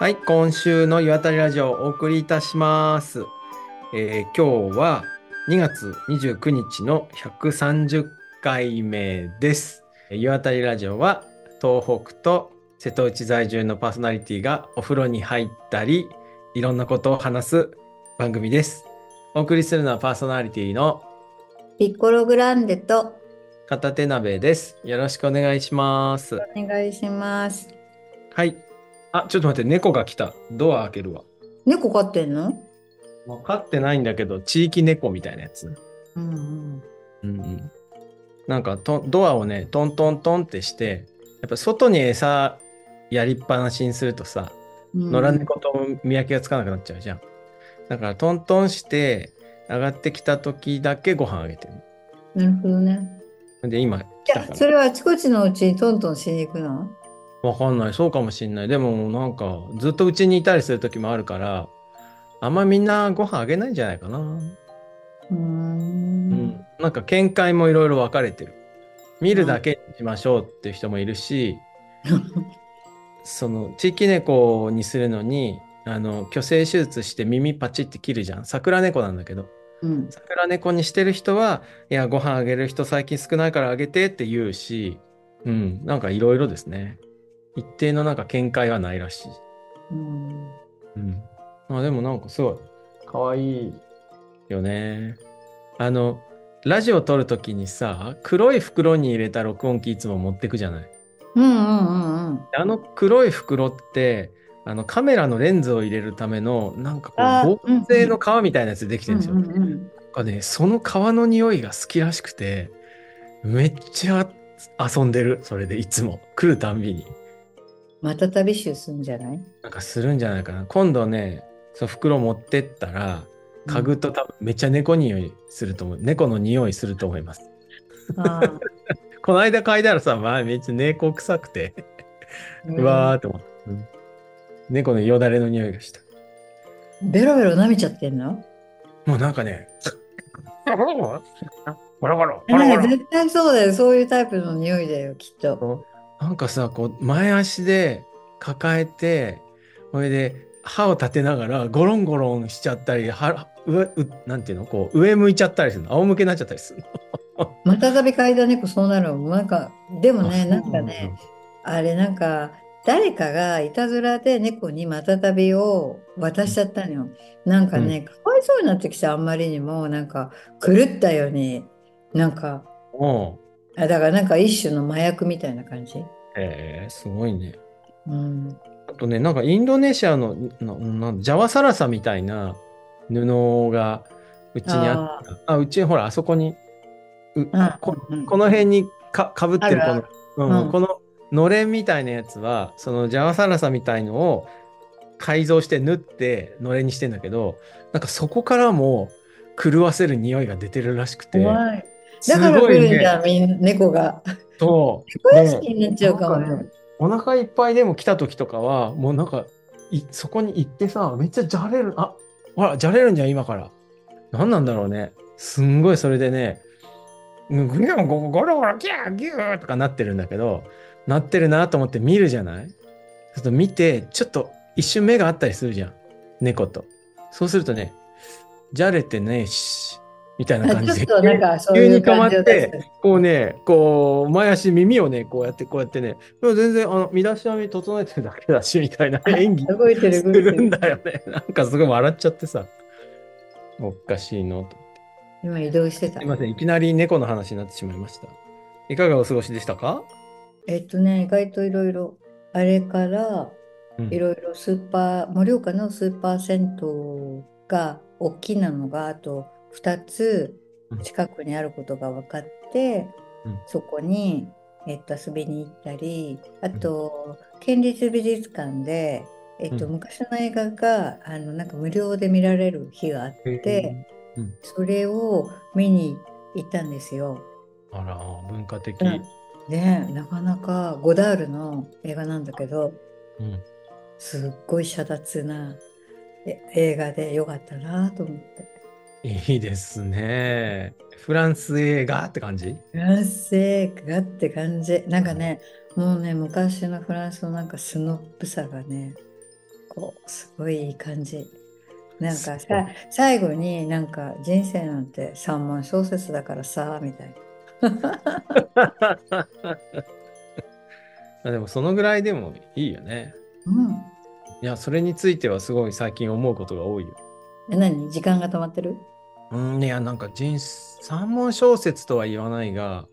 はい、今週の岩谷ラジオをお送りいたします。えー今日は2月29日の130回目です。岩谷ラジオは東北と瀬戸内在住のパーソナリティがお風呂に入ったり、いろんなことを話す番組です。お送りするのはパーソナリティのピッコログランデと片手鍋です。よろしくお願いします。お願いします。はい。あ、ちょっと待って、猫が来た。ドア開けるわ。猫飼ってんの？分かってないんだけど、地域猫みたいなやつ。うんうんうん。なんかと、ドアをね、トントントンってして、やっぱ外に餌やりっぱなしにするとさ、うん。野良猫と見分けがつかなくなっちゃうじゃん。だから、トントンして、上がってきた時だけご飯あげてる。なるほどね。で、今いや、それはあちこちのうちにトントンしに行くの？ら。わかんない。そうかもしんない。でも、なんか、ずっとうちにいたりする時もあるから、あんまみんなご飯あげないんじゃないかな。うん、なんか見解もいろいろ分かれてる。見るだけにしましょうっていう人もいるし、その地域猫にするのにあの虚勢手術して耳パチって切るじゃん。桜猫なんだけど。うん。桜猫にしてる人は、いや、ご飯あげる人最近少ないからあげてって言うし、うん、なんかいろいろですね。一定のなんか見解はないらしい。うん。うん。まあでもなんかすごい、かわいいよね。あの、ラジオ撮るときにさ、黒い袋に入れた録音機いつも持ってくじゃない？うんうんうんうん。あの黒い袋って、あのカメラのレンズを入れるための、なんかあこう、防水の皮みたいなやつでできてるんですよ。うんうんうんなんかね、その皮の匂いが好きらしくて、めっちゃ遊んでる、それでいつも。来るたんびに。また旅臭すんじゃない？なんかするんじゃないかな。今度ね、その袋持ってったら、嗅ぐと多分めっちゃ猫匂いすると思う。猫の匂いすると思います。あ この間嗅いだらさ、まあめっちゃ猫臭くて、ーうわーって思った。うん猫のよだれの匂いがした。ベロベロ舐めちゃってんの？もうなんかね、ゴロゴロゴロゴロ絶対そうだよ。そういうタイプの匂いだよ、きっと。なんかさ、こう、前足で抱えて、それで歯を立てながらゴロンゴロンしちゃったり、は上うなんていうのこう、上向いちゃったりするの。仰向けになっちゃったりするの。またたび嗅いだ猫そうなるの。なんか、でもね、あなんかね、あれなんか誰かがいたずらで猫にまたたびを渡しちゃったのよ。なんかね、かわいそうになってきてあんまりにもなんか狂ったようになんかあだからなんか一種の麻薬みたいな感じ？へえすごいね。うん。あとね、なんかインドネシアの、ななんジャワサラサみたいな布がうちにあった。あうちほら、あそこに、ううんこうんこの辺にかかぶってるこのうんこののれんみたいなやつは、そのジャワサラサみたいのを改造して縫ってのれんにしてんだけど、なんかそこからも狂わせる匂いが出てるらしくて、怖い。すだから。来るんだ、みん猫が。そう。大好きになっちゃうかもなんかねお腹いっぱいでも来た時とかは、もうなんか、いそこに行ってさ、めっちゃじゃれる。あ、ほら、じゃれるんじゃん、今から。何なんだろうね。すんごいそれでね、うんぐにゃんゴゴロゴロギャーギューとかなってるんだけど、なってるなと思って見るじゃない？ちょっと見て、ちょっと一瞬目があったりするじゃん。猫と。そうするとね、じゃれてねえし、みたいな感じで。ちょっとなんかそういう急に止まって、こうね、こう、前足、耳をね、こうやって、こうやってね、でも全然、あの、身だしなみ整えてるだけだし、みたいな演技動いてるするんる。だよね。なんかすごい笑っちゃってさ、おかしいのと。今移動してたすい。ません、いきなり猫の話になってしまいました。いかがお過ごしでしたか？えっとね、意外といろいろ、あれから、うんいろいろスーパー、盛岡のスーパー銭湯が大きなのがあと2つうん。近くにあることが分かって、うん。そこに、えっと、遊びに行ったり、あと、県立美術館で、えっと、うん。昔の映画があのなんか無料で見られる日があって、うん。それを見に行ったんですよ。あら、文化的。うん。で、なかなかゴダールの映画なんだけど、うん。すっごい遮奪なえ映画でよかったなと思って。いいですね。フランス映画って感じ？フランス映画って感じ。なんかね、もうね、昔のフランスのなんかスノップさがね、高すごいいい感じなんかさ最後になんか人生なんて三文小説だからさみたいな でもそのぐらいでもいいよね。うんいや、それについてはすごい最近思うことが多いよ。え何？時間が止まってる？うん、いや、なんか人生、三文小説とは言わないが、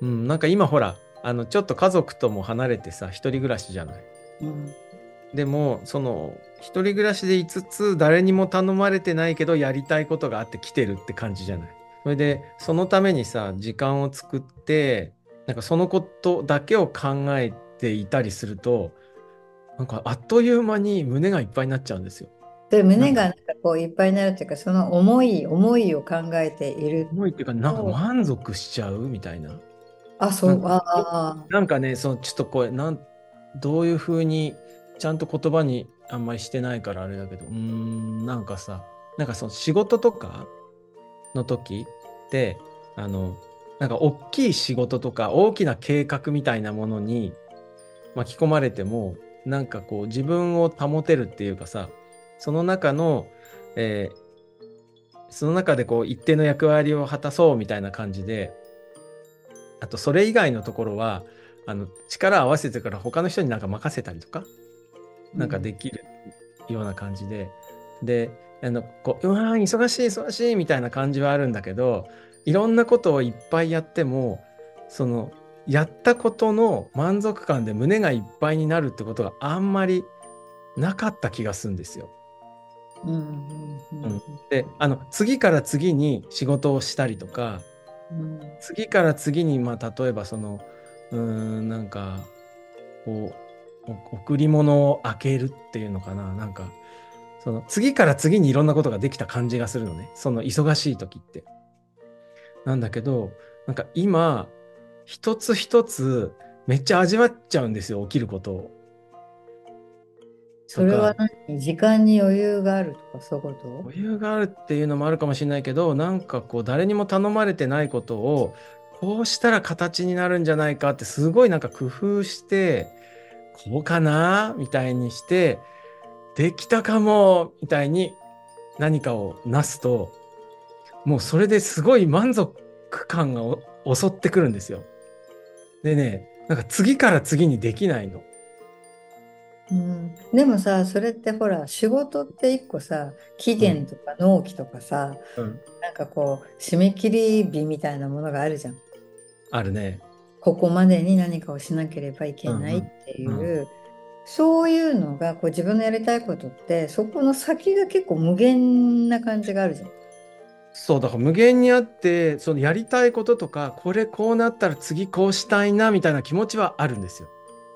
うん、なんか今ほら、あの、ちょっと家族とも離れてさ、一人暮らしじゃない。うんでも、その、一人暮らしでいつつ、誰にも頼まれてないけど、やりたいことがあって来てるって感じじゃない。それで、そのためにさ、時間を作って、なんかそのことだけを考えていたりすると、なんかあっという間に胸がいっぱいになっちゃうんですよ。で胸がなんかこういっぱいになるっていうかその思い思いを考えている。思いっていうか、なんか満足しちゃうみたいな。あそう。なんああ。なんかね、そのちょっとこれ、なん、どういうふうに、ちゃんと言葉にあんまりしてないからあれだけど、うーん、なんかさ、なんかその仕事とかの時って、あの、なんか大きい仕事とか大きな計画みたいなものに巻き込まれても、なんかこう自分を保てるっていうかさ、その中の、えーその中でこう一定の役割を果たそうみたいな感じで、あとそれ以外のところは、あの力合わせてから他の人になんか任せたりとか、なんかできるような感じで、で、あの、こう、うわー、忙しい、忙しいみたいな感じはあるんだけど、いろんなことをいっぱいやっても、その、やったことの満足感で胸がいっぱいになるってことがあんまりなかった気がするんですよ。うんうんうんで、あの、次から次に仕事をしたりとか、うん次から次に、まあ、例えばその、うん、なんか、こう、贈り物を開けるっていうのかな、なんか、その、次から次にいろんなことができた感じがするのね。その忙しい時って。なんだけど、なんか今、一つ一つ、めっちゃ味わっちゃうんですよ、起きることを。それは時間に余裕があるとかそういうこと？余裕があるっていうのもあるかもしれないけど、なんかこう、誰にも頼まれてないことを、こうしたら形になるんじゃないかって、すごいなんか工夫して、こうかなみたいにして、できたかもみたいに何かをなすと、もうそれですごい満足感がお襲ってくるんですよ。でね、なんか次から次にできないの。うん、でもさそれってほら仕事って一個さ期限とか納期とかさ、うん。なんかこう締め切り日みたいなものがあるじゃん。あるね。ここまでに何かをしなければいけないっていう、うんうそういうのがこう自分のやりたいことってそこの先が結構無限な感じがあるじゃん。そう、だから無限にあって、そのやりたいこととか、これこうなったら次こうしたいなみたいな気持ちはあるんですよ。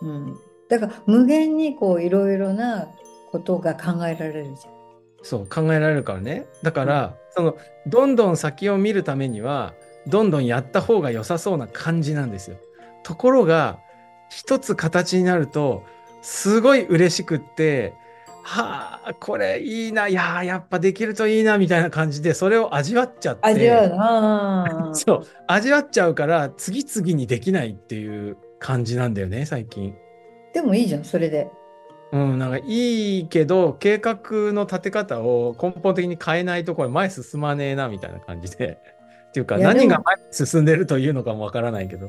うん、だから無限にこういろいろなことが考えられるじゃん。そう、考えられるからね。だから、その、どんどん先を見るためには、どんどんやった方が良さそうな感じなんですよ。ところが、一つ形になると、すごい嬉しくって、はあ、これいいな、いやー、やっぱできるといいな、みたいな感じで、それを味わっちゃって。味わうな。そう、味わっちゃうから、次々にできないっていう感じなんだよね、最近。でもいいじゃんそれで。うん、なんかいいけど、計画の立て方を根本的に変えないとこれ前進まねえな、みたいな感じで。っていうか、何が前に進んでるというのかもわからないけど。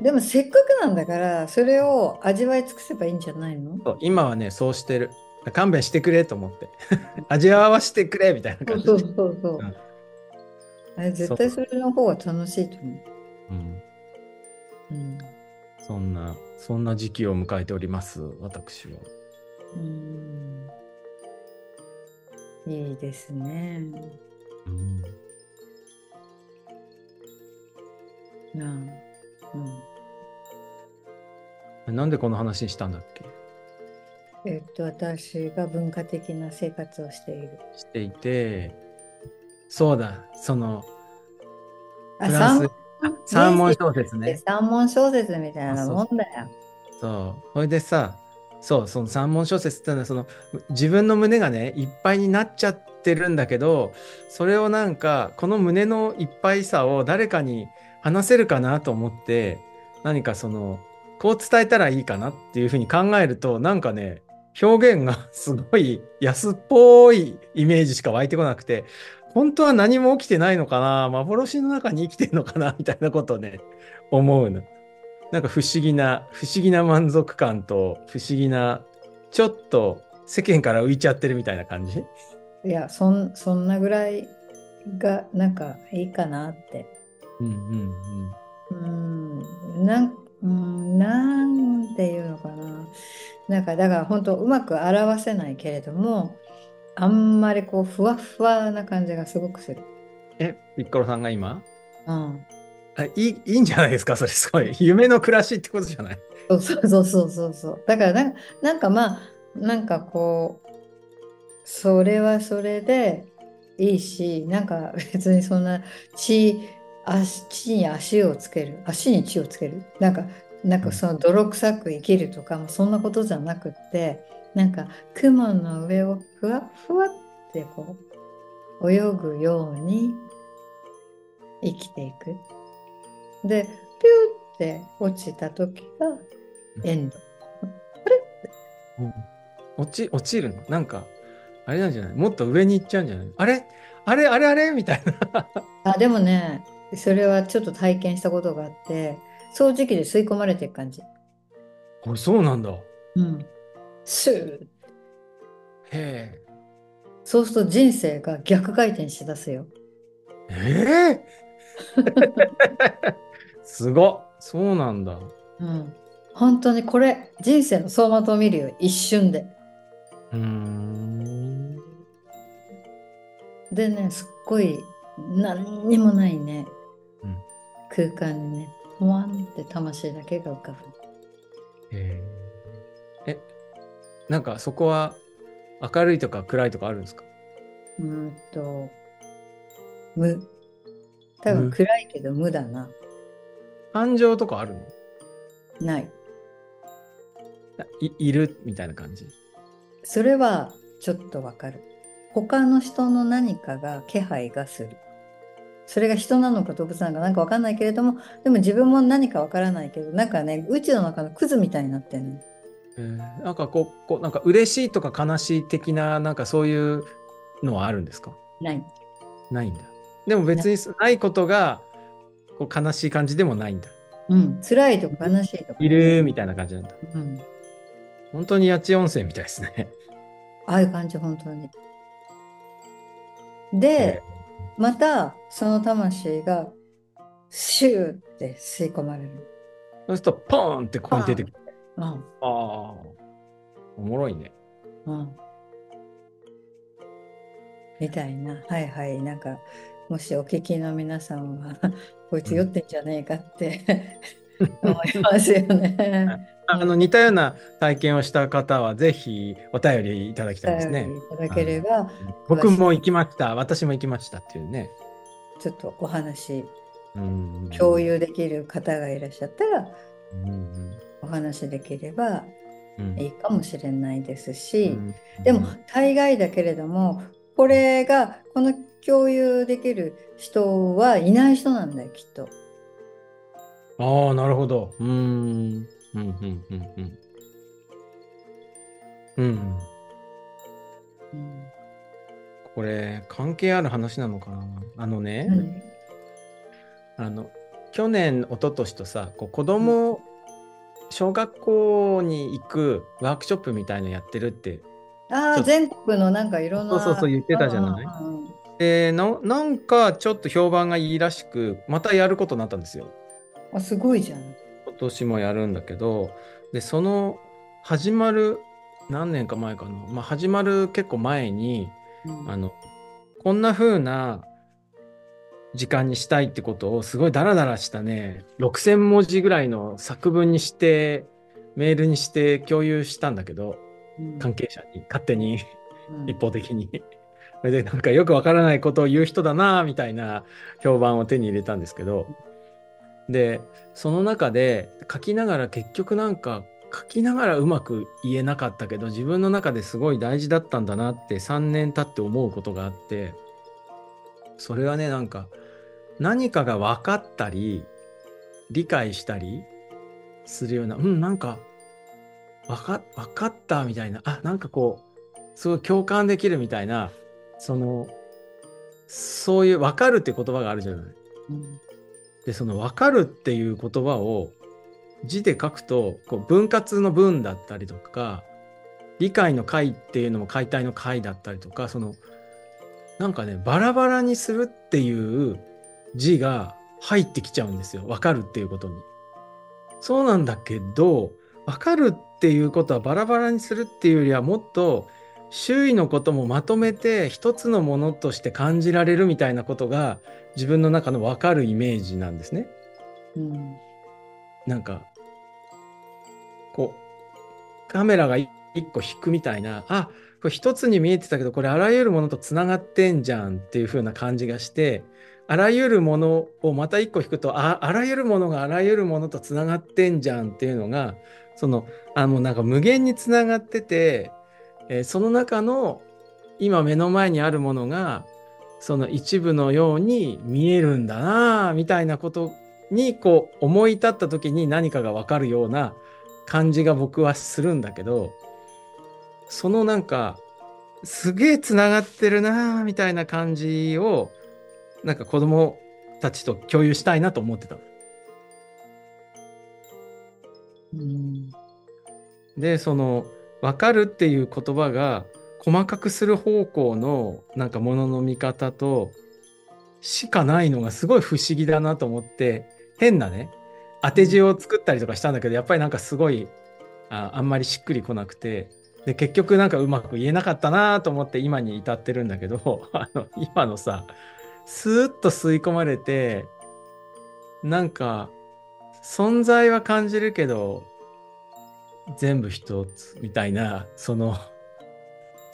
でもせっかくなんだからそれを味わい尽くせばいいんじゃないの？今はね、そうしてる。勘弁してくれと思って。味わわしてくれみたいな感じそうそうそうそう。うんあれ絶対それの方が楽しいと思う。うん。うんそんな、そんな時期を迎えております、私は。うんいいですね。うんなあうん、なんでこの話にしたんだっけ？えっと、私が文化的な生活をしている。していて、そうだ、その、あ、フランス三三文小説ね。三文小説みたいなもんだよ。そう。それでさ、そう、その三文小説ってのは、その、自分の胸がね、いっぱいになっちゃってるんだけど、それをなんか、この胸のいっぱいさを誰かに話せるかなと思って、何かその、こう伝えたらいいかなっていうふうに考えると、なんかね、表現がすごい安っぽいイメージしか湧いてこなくて、本当は何も起きてないのかな？幻の中に生きてるのかな？みたいなことをね、思うの。なんか不思議な、不思議な満足感と、不思議な、ちょっと世間から浮いちゃってるみたいな感じ？いや、そん、そんなぐらいが、なんかいいかなって。うんうんうん、なん、うん、なんていうのかな。なんか、だから本当うまく表せないけれども、あんまりこう、ふわふわな感じがすごくする。え、ピッコロさんが今？うん。あいい、いいんじゃないですか？それすごい。夢の暮らしってことじゃない？そうそうそうそうそうそう。だからなんか、なんかまあ、なんかこう、それはそれでいいし、なんか別にそんな血、足、地に足をつける、足に血をつける？なんか、なんかその泥臭く生きるとかもそんなことじゃなくって、なんか雲の上をふわふわってこう、泳ぐように生きていく。で、ピューって落ちた時がエンド。落ち、落ちるの？なんか、あれなんじゃない？もっと上に行っちゃうんじゃない？あれ？あれ？あれ？あれ？みたいな。あ、でもね、それはちょっと体験したことがあって、掃除機で吸い込まれていく感じ。あそうなんだ。へうん。スーッえ。そうすると人生が逆回転しだすよ。ええ すごっ。そうなんだ。うん。本当にこれ、人生の走馬灯を見るよ、一瞬で。うーん。でね、すっごい何にもないね、うん空間にね、ほわんって魂だけが浮かぶ。へえ。え、なんかそこは明るいとか暗いとかあるんですか？うーんと、無。多分無？暗いけど無だな。感情とかあるの？ない。いいるみたいな感じ？それはちょっとわかる。他の人の何かが気配がする。それが人なのか動物なのかなんかわかんないけれども、でも自分も何かわからないけど、なんかね、宇宙の中のクズみたいになってるね。えーなんかこう、こうなんか嬉しいとか悲しい的な、なんかそういうのはあるんですか？ない。ないんだ。でも別にないことがこう悲しい感じでもないんだ。うん。辛いとか悲しいとか。いるみたいな感じなんだ。うん。本当に八千温泉みたいですね。ああいう感じ、本当に。で、またその魂がシューって吸い込まれる。そうするとポーンってここに出てくる。うん。ああ。おもろいね。うん。みたいな。はいはい。なんか、もしお聞きの皆さんは、こいつ酔ってんじゃねえかって思いますよね。あの似たような体験をした方はぜひお便りいただきたいですねお。便りいただければ、僕も行きました。私も行きましたっていうね。ちょっとお話、うん共有できる方がいらっしゃったら、うんお話できればうんいいかもしれないですうし、んでも大概だけれども、これが、この共有できる人はいない人なんだよ、きっと。ああ、なるほど。うーん。うん、うん、うん、うん。うん。うんこれ、関係ある話なのかな？あのね、何あの、去年、一昨年とさ、こう子供、小学校に行くワークショップみたいのやってるって。ああ、全国のなんかいろんな。そうそうそう言ってたじゃないでな、なんかちょっと評判がいいらしく、またやることになったんですよ。あ、すごいじゃん。今年もやるんだけど、で、その始まる何年か前かな、まあ、始まる結構前に、うんあの、こんな風な時間にしたいってことをすごいダラダラしたね、6000文字ぐらいの作文にして、メールにして共有したんだけど、うん。関係者に勝手にうん。一方的に。それでなんかよくわからないことを言う人だなみたいな評判を手に入れたんですけど、で、その中で書きながら結局なんか書きながらうまく言えなかったけど自分の中ですごい大事だったんだなって3年経って思うことがあって、それはね、なんか何かが分かったり理解したりするような、うん、なんかわか、わかったみたいな、あ、なんかこう、すごい共感できるみたいな、その、そういうわかるって言葉があるじゃない。うんで、そのわかるっていう言葉を字で書くと、こう分割の文だったりとか、理解の解っていうのも解体の解だったりとか、その、なんかね、バラバラにするっていう字が入ってきちゃうんですよ。わかるっていうことに。そうなんだけど、わかるっていうことはバラバラにするっていうよりはもっと周囲のこともまとめて一つのものとして感じられるみたいなことが自分の中のわかるイメージなんですね。うんなんか、こう、カメラが一個引くみたいな、あ、これ一つに見えてたけど、これあらゆるものとつながってんじゃんっていう風な感じがして、あらゆるものをまた一個引くと、あ、あらゆるものがあらゆるものとつながってんじゃんっていうのが、その、あの、なんか無限につながってて、えーその中の今目の前にあるものが、その一部のように見えるんだなぁみたいなことにこう思い立った時に何かがわかるような感じが僕はするんだけどそのなんかすげえつながってるなぁみたいな感じをなんか子供たちと共有したいなと思ってたの。うんでその分かるっていう言葉が細かくする方向のなんかものの見方としかないのがすごい不思議だなと思って変なね当て字を作ったりとかしたんだけどやっぱりなんかすごいああんまりしっくりこなくてで結局なんかうまく言えなかったなと思って今に至ってるんだけど あの今のさスーッと吸い込まれてなんか存在は感じるけど全部一つみたいなその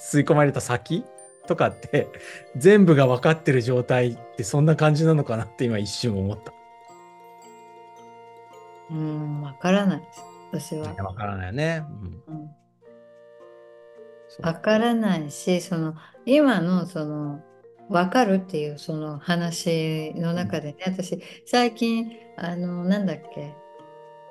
吸い込まれた先とかって全部が分かってる状態ってそんな感じなのかなって今一瞬思った。うんわからないです私は。分からないよね。うんうんそうわからないし、その今のその分かるっていうその話の中でね、私最近あのなんだっけ。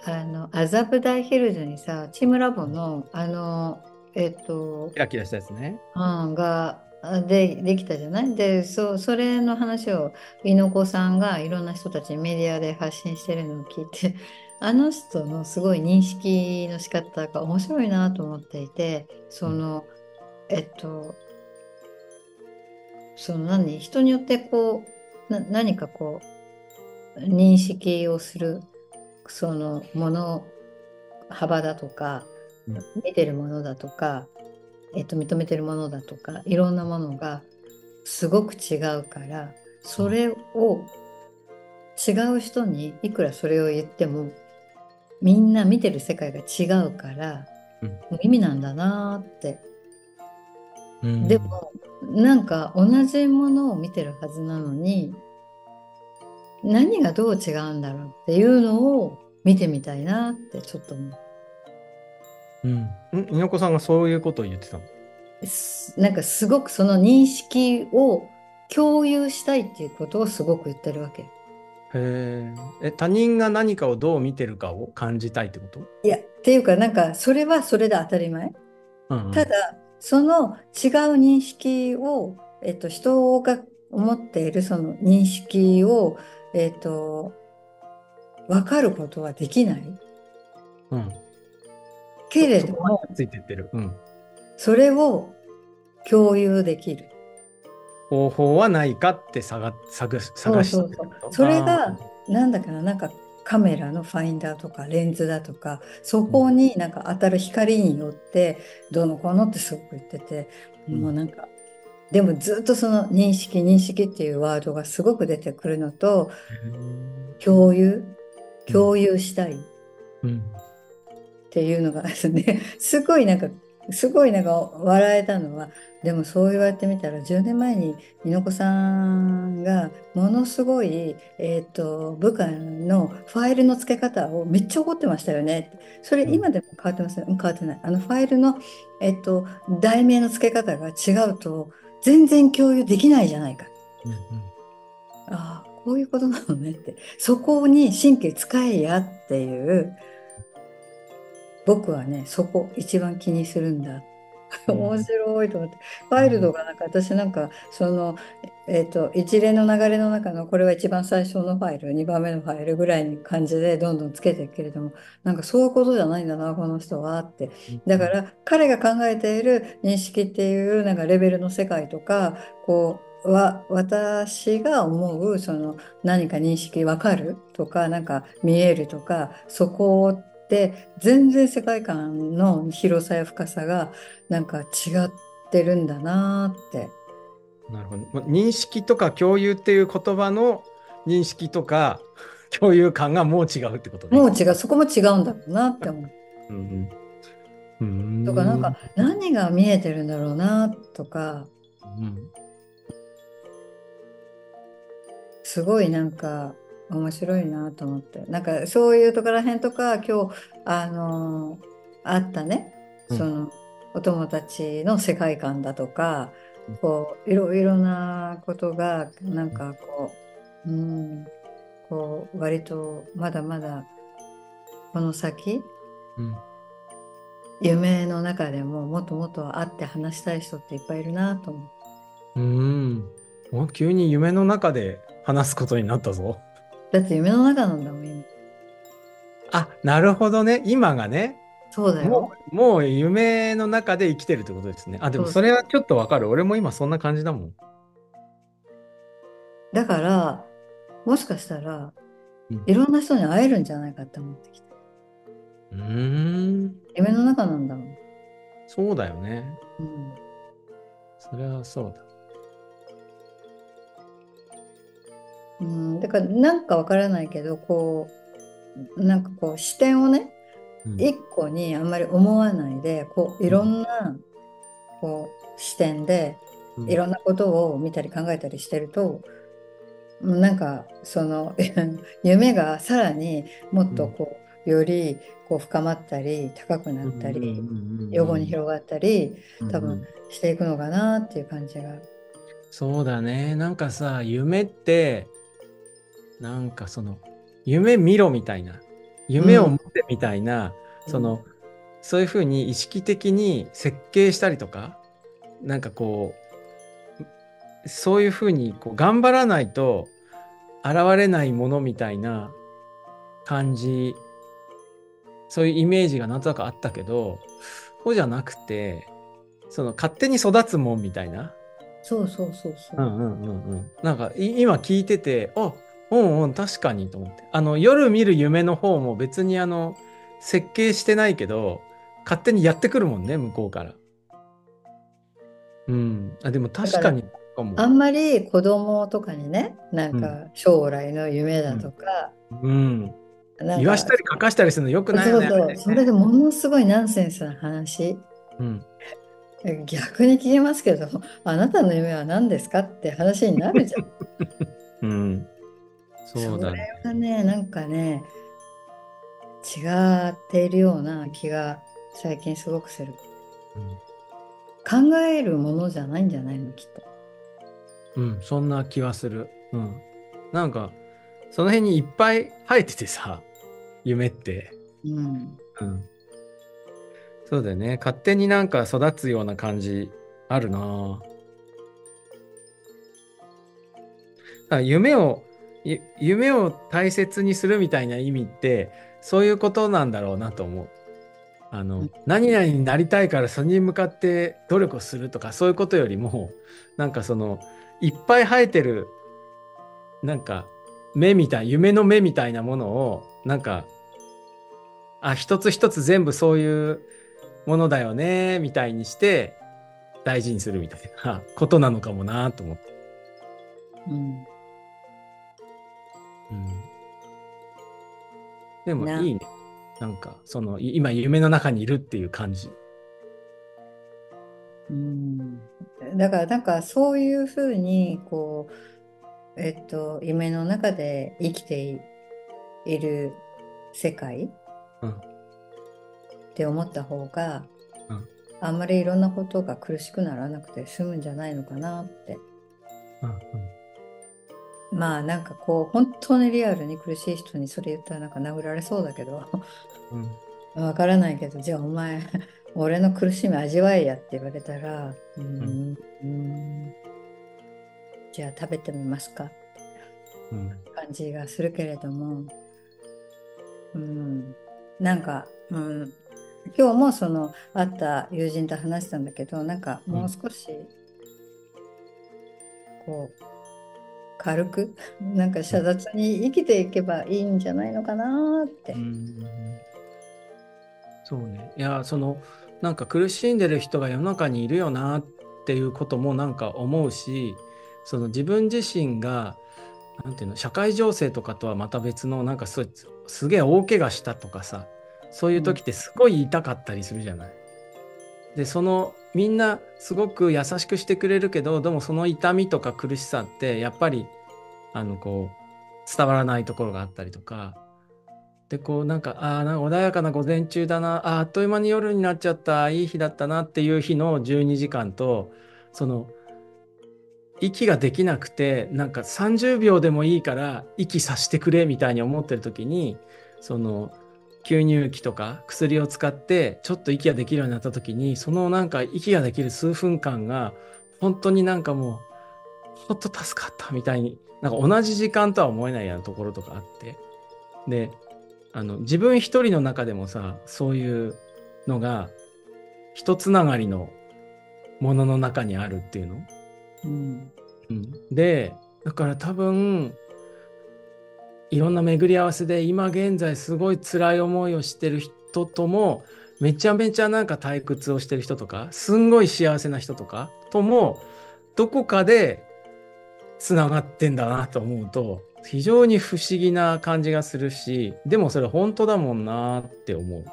あの麻布台ヒルズにさチームラボのあのえっとキラキラしたやつね。うんがあでできたじゃない？でそそれの話を猪子さんがいろんな人たちにメディアで発信してるのを聞いて あの人のすごい認識の仕方が面白いなと思っていてその、えっとその何人によってこうな何かこう認識をするそのもの幅だとかうん見てるものだとか、えっと、認めてるものだとかいろんなものがすごく違うからそれを違う人にいくらそれを言ってもみんな見てる世界が違うから、うん。意味なんだなーってうんでもなんか同じものを見てるはずなのに何がどう違うんだろうっていうのを見てみたいなってちょっと思うん。ん？猪子さんがそういうことを言ってたの？なんかすごくその認識を共有したいっていうことをすごく言ってるわけ。へえ。え、他人が何かをどう見てるかを感じたいってこと？いやっていうかなんかそれはそれで当たり前。うんうんただその違う認識を、えっと、人が持っているその認識を、えっと、分かることはできないうん。けれどもついてってる。うん。それを共有できる。方法はないかって探探す探してそれあがなんだかななんかカメラのファインダーとかレンズだとかそこになんか当たる光によってどうのこうのってすごく言ってて、うん。もうなんかでもずっとその認識認識っていうワードがすごく出てくるのとー。共有共有したい。っうん。ていうのがですねすごいなんかすごいなんか笑えたのはでもそう言われてみたら10年前に猪子さんがものすごい、えー、と部下のファイルの付け方をめっちゃ怒ってましたよね。それうん。今でも変わってますよ、うん変わってない。あのファイルの、えー、と題名の付け方が違うと全然共有できないじゃないか。うんああこういうことなのねって。そこに神経使えやっていう僕はねそこ一番気にするんだ。うん。面白いと思って。ファイルとかなんか私なんかその、えっと一連の流れの中のこれは一番最初のファイル2番目のファイルぐらいに感じでどんどんつけていくけれどもなんかそういうことじゃないんだなこの人はって。だから彼が考えている認識っていうなんかレベルの世界とかこうわ私が思うその何か認識わかるとかなんか見えるとかそこって全然世界観の広さや深さがなんか違ってるんだなって。なるほど。ま認識とか共有っていう言葉の認識とか 共有感がもう違うってことね。もう違うそこも違うんだろうなって思う。うんうんとかなんか何が見えてるんだろうなとかうんすごいなんか面白いなと思ってなんかそういうところらへんとか今日あのーあったねうんそのお友達の世界観だとかうんこういろいろなことがなんかこううんこう割とまだまだこの先うん夢の中でももっともっと会って話したい人っていっぱいいるなと思う。うん。お急に夢の中で話すことになったぞ。だって夢の中なんだもん今。あ、なるほどね。今がね。そうだよも。う、夢の中で生きてるってことですね。あ、でもそれはちょっとわかる。俺も今そんな感じだもん。だから、もしかしたらうん、いろんな人に会えるんじゃないかって思ってきた。うーん。夢の中なんだもん。そうだよね。うん。それはそうだ。うん、だから、なんかわからないけど、こう、なんかこう、視点をね、うん。一個にあんまり思わないで、こう、いろんな、こう、視点で、うん。いろんなことを見たり考えたりしてると、なんかその 夢がさらにもっとこうよりこう深まったり高くなったり横に広がったり多分していくのかなっていう感じが。そうだね。なんかさ、夢って、なんかその、夢見ろみたいな、夢を持ってみたいな、その、そういうふうに意識的に設計したりとか、なんかこう、そういうふうにこう頑張らないと現れないものみたいな感じ、そういうイメージがなんとなくあったけど、そうじゃなくて、その勝手に育つもんみたいな。そうそうそうそうう。んうんうんうん。なんかい今聞いてて、あうんうん確かにと思って。あの夜見る夢の方も別にあの設計してないけど、勝手にやってくるもんね、向こうから。うん。あでも確かに。あんまり子供とかにねなんか将来の夢だとか,、うん。なんか言わしたり書かしたりするのよくないよね。そうそうそれでものすごいナンセンスな話うん。逆に聞きますけどあなたの夢は何ですかって話になるじゃん。うん。そうだね。それはね、なんかね、違っているような気が最近すごくする。考えるものじゃないんじゃないの、きっと。うん、うん、そんな気はする。うん。なんか、その辺にいっぱい生えててさ、夢って。うん。うん。そうだよね。勝手になんか育つような感じあるなぁ。だから夢を、ゆ夢を大切にするみたいな意味って、そういうことなんだろうなと思う。あの、うん何々になりたいからそれに向かって努力をするとか、そういうことよりも、なんかその、いっぱい生えてる、なんか、目みたい、夢の目みたいなものを、なんか、あ、一つ一つ全部そういうものだよね、みたいにして、大事にするみたいなことなのかもなと思って。うん。うん、でもないいね。なんか、その、い今夢の中にいるっていう感じ。うん。だから、なんかそういうふうに、こう、えっと、夢の中で生きていいる世界うんって思った方が、うんあんまりいろんなことが苦しくならなくて済むんじゃないのかなって。うんうんまあなんかこう本当にリアルに苦しい人にそれ言ったらなんか殴られそうだけど。うん。わからないけど、じゃあお前、俺の苦しみ味わえやって言われたら、うーん、うーん。じゃあ食べてみますか。うん。感じがするけれども、うん、なんか、うん、今日もその会った友人と話したんだけど、なんかもう少し、こう、軽く、なんか遮奪に生きていけばいいんじゃないのかなってう。んそうね。いや、その、なんか苦しんでる人が世の中にいるよなっていうこともなんか思うし、その自分自身が、なんていうの、社会情勢とかとはまた別の、なんかすすげえ大怪我したとかさ、そういう時ってすごい痛かったりするじゃない。で、その、みんなすごく優しくしてくれるけど、でもその痛みとか苦しさって、やっぱり、あの、こう、伝わらないところがあったりとか、で、こう、なんか、ああ、なんか穏やかな午前中だな、ああっという間に夜になっちゃった、いい日だったなっていう日の12時間と、その、息ができなくて、なんか30秒でもいいから息さしてくれみたいに思ってる時に、その、吸入器とか薬を使ってちょっと息ができるようになった時に、そのなんか息ができる数分間が、本当になんかもう、ほんと助かったみたいに、なんか同じ時間とは思えないようなところとかあって。で、あの、自分一人の中でもさ、そういうのが、一つながりのものの中にあるっていうの？うんうん、で、だから多分、いろんな巡り合わせで今現在すごい辛い思いをしてる人とも、めちゃめちゃなんか退屈をしてる人とか、すんごい幸せな人とかとも、どこかでつながってんだなと思うと、非常に不思議な感じがするし、でもそれ本当だもんなって思う。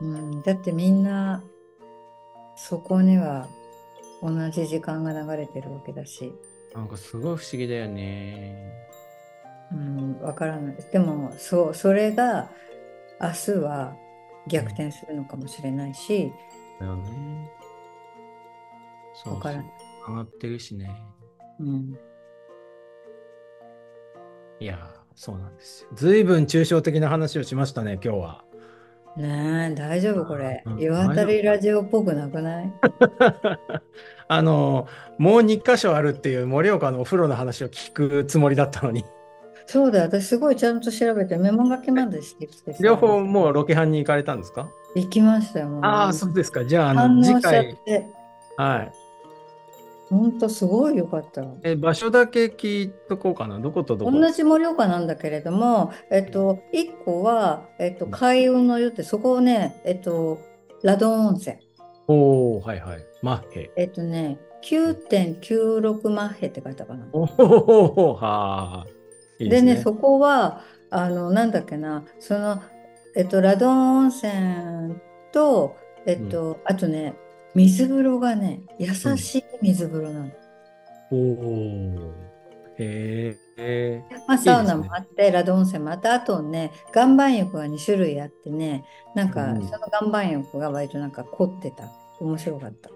うん、だってみんなそこには同じ時間が流れてるわけだし、なんかすごい不思議だよね。うん、わからない。でもそう、それが明日は逆転するのかもしれないし、だよね。そうわからない。上がってるしね。うん、いやー、そうなんですよ。ずいぶん抽象的な話をしましたね、今日は。ねえ、大丈夫これう。ん世当たりラジオっぽくなくない？あの、もう2箇所あるっていう盛岡のお風呂の話を聞くつもりだったのに、そうだよ、私すごいちゃんと調べてメモ書きまでしてきてさ両方もうロケハンに行かれたんですか？行きましたよ、もう。ああ、そうですか。じゃあ、あの、反応しちゃっ次回、て、はい。ほんとすごい良かったわ。え、場所だけ聞いとこうかな。どことどこ？同じ盛岡なんだけれども、えっと、1個は、えっと、海運の湯って、そこをね、えっと、ラドン温泉。おおはいはい。マッヘ。えっとね、9.96マッヘって書いたかな。おおはあ。いいでね、すそこは、あの、なんだっけな、その、えっと、ラドン温泉と、えっと、あとね、水風呂がね、優しい水風呂なの。おおへえ。まあ、サウナもあって、ラド温泉もあって、あとね、岩盤浴が2種類あってね、なんか、うんその岩盤浴が割となんか凝ってた。面白かった。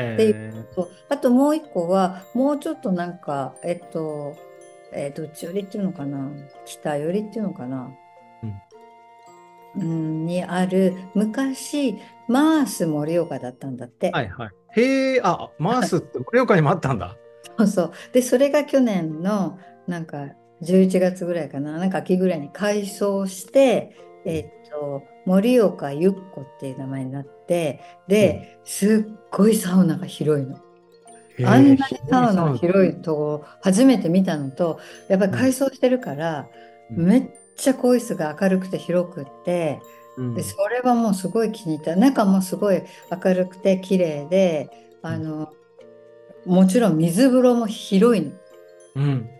えでーとあともう一個は、もうちょっとなんか、えっと、えーどっち寄りっていうのかな？北寄りっていうのかな？うん、にある、昔、マース盛岡だったんだって。はいはい。へえ、あ、マースって盛岡にもあったんだ。そうそう。で、それが去年の、なんか、11月ぐらいかな、なんか秋ぐらいに改装して、えっと、盛岡ゆっこっていう名前になって、で、すっごいサウナが広いの。あんなにサウナが広広いとこ初めて見たのと、やっぱり改装してるから、うんめっちゃ更衣室が明るくて広くって、うんでそれはもうすごい気に入った。中もすごい明るくて綺麗で、あの、もちろん水風呂も広いの。うん。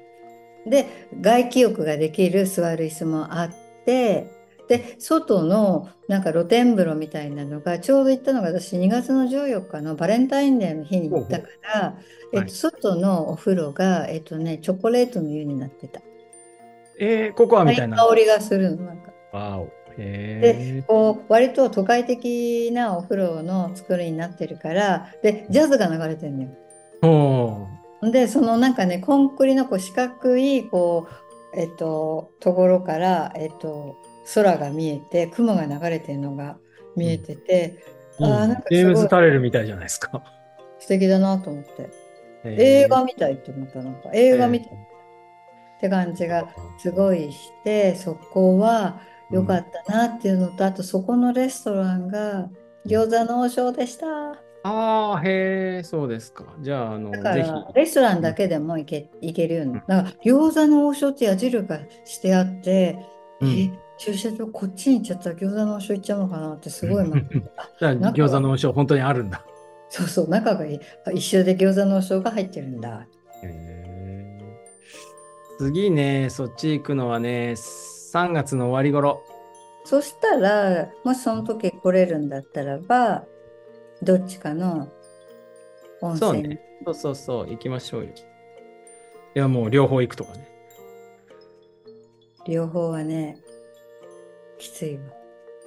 で、外気浴ができる座る椅子もあって、で、外のなんか露天風呂みたいなのが、ちょうど行ったのが私2月の14日のバレンタインデーの日に行ったから、えっと、はい外のお風呂が、えっとね、チョコレートの湯になってた。えー、ココアみたいな。香りがするの、なんか。わお。へで、こう、割と都会的なお風呂の作りになってるから、で、ジャズが流れてるのよ。で、そのなんかね、コンクリのこう四角い、こう、えっと、ところから、えっと、空が見えて雲が流れてるのが見えてて、うん。あーなんかジェームズ・タレルみたいじゃないですか。素敵だなと思って。えー。映画みたいって思ったなんか映画みたいって感じがすごいしてそこは良かったなっていうのと、あとそこのレストランが餃子の王将でした。ああ、へえ、そうですか。じゃあ、あの、だか。らレストランだけでも行け,、行けるように。だから餃子の王将って矢印がしてあって、うんえ、駐車場こっちに行っちゃったら餃子の王将行っちゃうのかなってすごい待ってあ じゃあ、餃子の王将、本当にあるんだ。そうそう、中が一緒で餃子の王将が入ってるんだ。へー次ね、そっち行くのはね、3月の終わり頃。そしたら、もしその時来れるんだったらば、どっちかの温泉にそうね。そうそうそう、行きましょうよ。いや、もう両方行くとかね。両方はね、きついわ。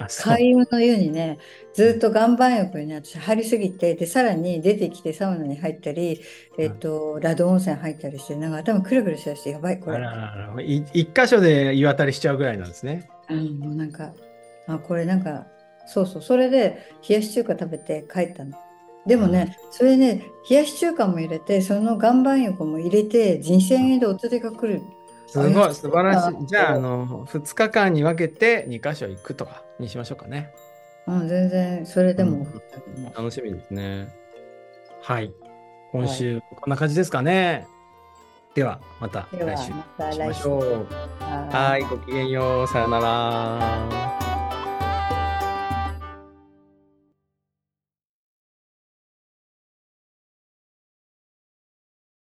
開運の湯にね、ずっと岩盤浴にね、私入りすぎて、で、さらに出てきてサウナに入ったり、えっと、ラド温泉入ったりして、なんか頭くるくるしだして、やばい、これ。あ一箇所で湯あたりしちゃうぐらいなんですね。うん、もうなんか、あ、これなんか、そうそう、それで冷やし中華食べて帰ったの。でもね、それね、冷やし中華も入れて、その岩盤浴も入れて、人生円でお連れが来る。すごい、あ素晴らしあい。じゃあ、あの、2日間に分けて2箇所行くとかにしましょうかね。うん、全然、それでも、楽しみですね。はい。今週、こんな感じですかね。では、またでは来週また来週しましょう。ははい、ごきげんよう。さよなら。